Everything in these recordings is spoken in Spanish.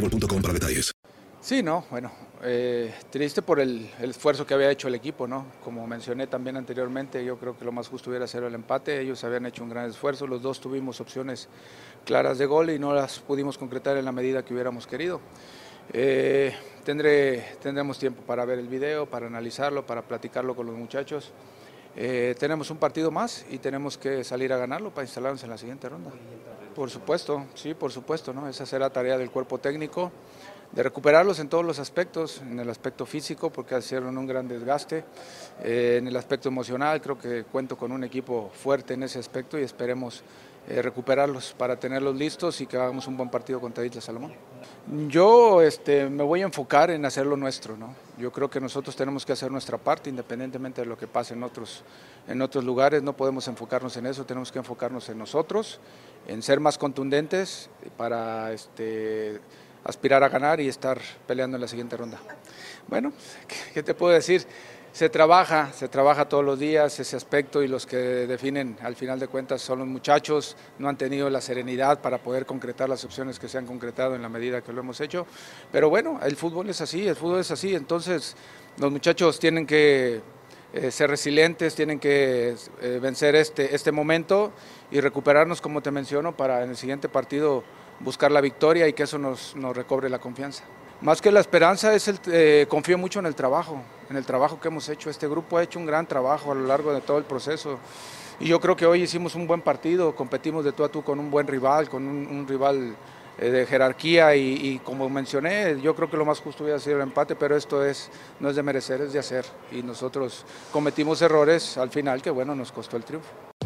boostmobile.com para detalles. Sí, no, bueno, eh, triste por el, esfuerzo que había hecho el equipo, ¿no? Como mencioné también anteriormente, yo creo que lo más justo hubiera sido el empate. Ellos habían hecho un gran esfuerzo, los dos tuvimos opciones claras de gol y no las pudimos concretar en la medida que hubiéramos querido. Eh, tendré, tendremos tiempo para ver el video, para analizarlo, para platicarlo con los muchachos. Eh, tenemos un partido más y tenemos que salir a ganarlo para instalarnos en la siguiente ronda. Por supuesto, sí, por supuesto, ¿no? Esa será tarea del cuerpo técnico, de recuperarlos en todos los aspectos, en el aspecto físico, porque hicieron un gran desgaste, eh, en el aspecto emocional, creo que cuento con un equipo fuerte en ese aspecto y esperemos eh, recuperarlos para tenerlos listos y que hagamos un buen partido contra Isla Salomón. Yo este, me voy a enfocar en hacer lo nuestro, ¿no? Yo creo que nosotros tenemos que hacer nuestra parte independientemente de lo que pase en otros, en otros lugares, no podemos enfocarnos en eso, tenemos que enfocarnos en nosotros, en ser más contundentes para este, aspirar a ganar y estar peleando en la siguiente ronda. Bueno, ¿qué, te puedo decir? Se trabaja, se trabaja todos los días ese aspecto y los que definen al final de cuentas son los muchachos, no han tenido la serenidad para poder concretar las opciones que se han concretado en la medida que lo hemos hecho. Pero bueno, el fútbol es así, el fútbol es así, entonces los muchachos tienen que eh, ser resilientes, tienen que eh, vencer este, este momento y recuperarnos, como te menciono, para en el siguiente partido buscar la victoria y que eso nos, nos recobre la confianza. Más que la esperanza, es el, eh, confío mucho en el trabajo, en el trabajo que hemos hecho. Este grupo ha hecho un gran trabajo a lo largo de todo el proceso. Y yo creo que hoy hicimos un buen partido, competimos de tú a tú con un buen rival, con un, rival eh, de jerarquía y, y, como mencioné, yo creo que lo más justo hubiera sido el empate, pero esto es, no es de merecer, es de hacer. Y nosotros cometimos errores al final que bueno, nos costó el triunfo.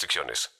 restricciones.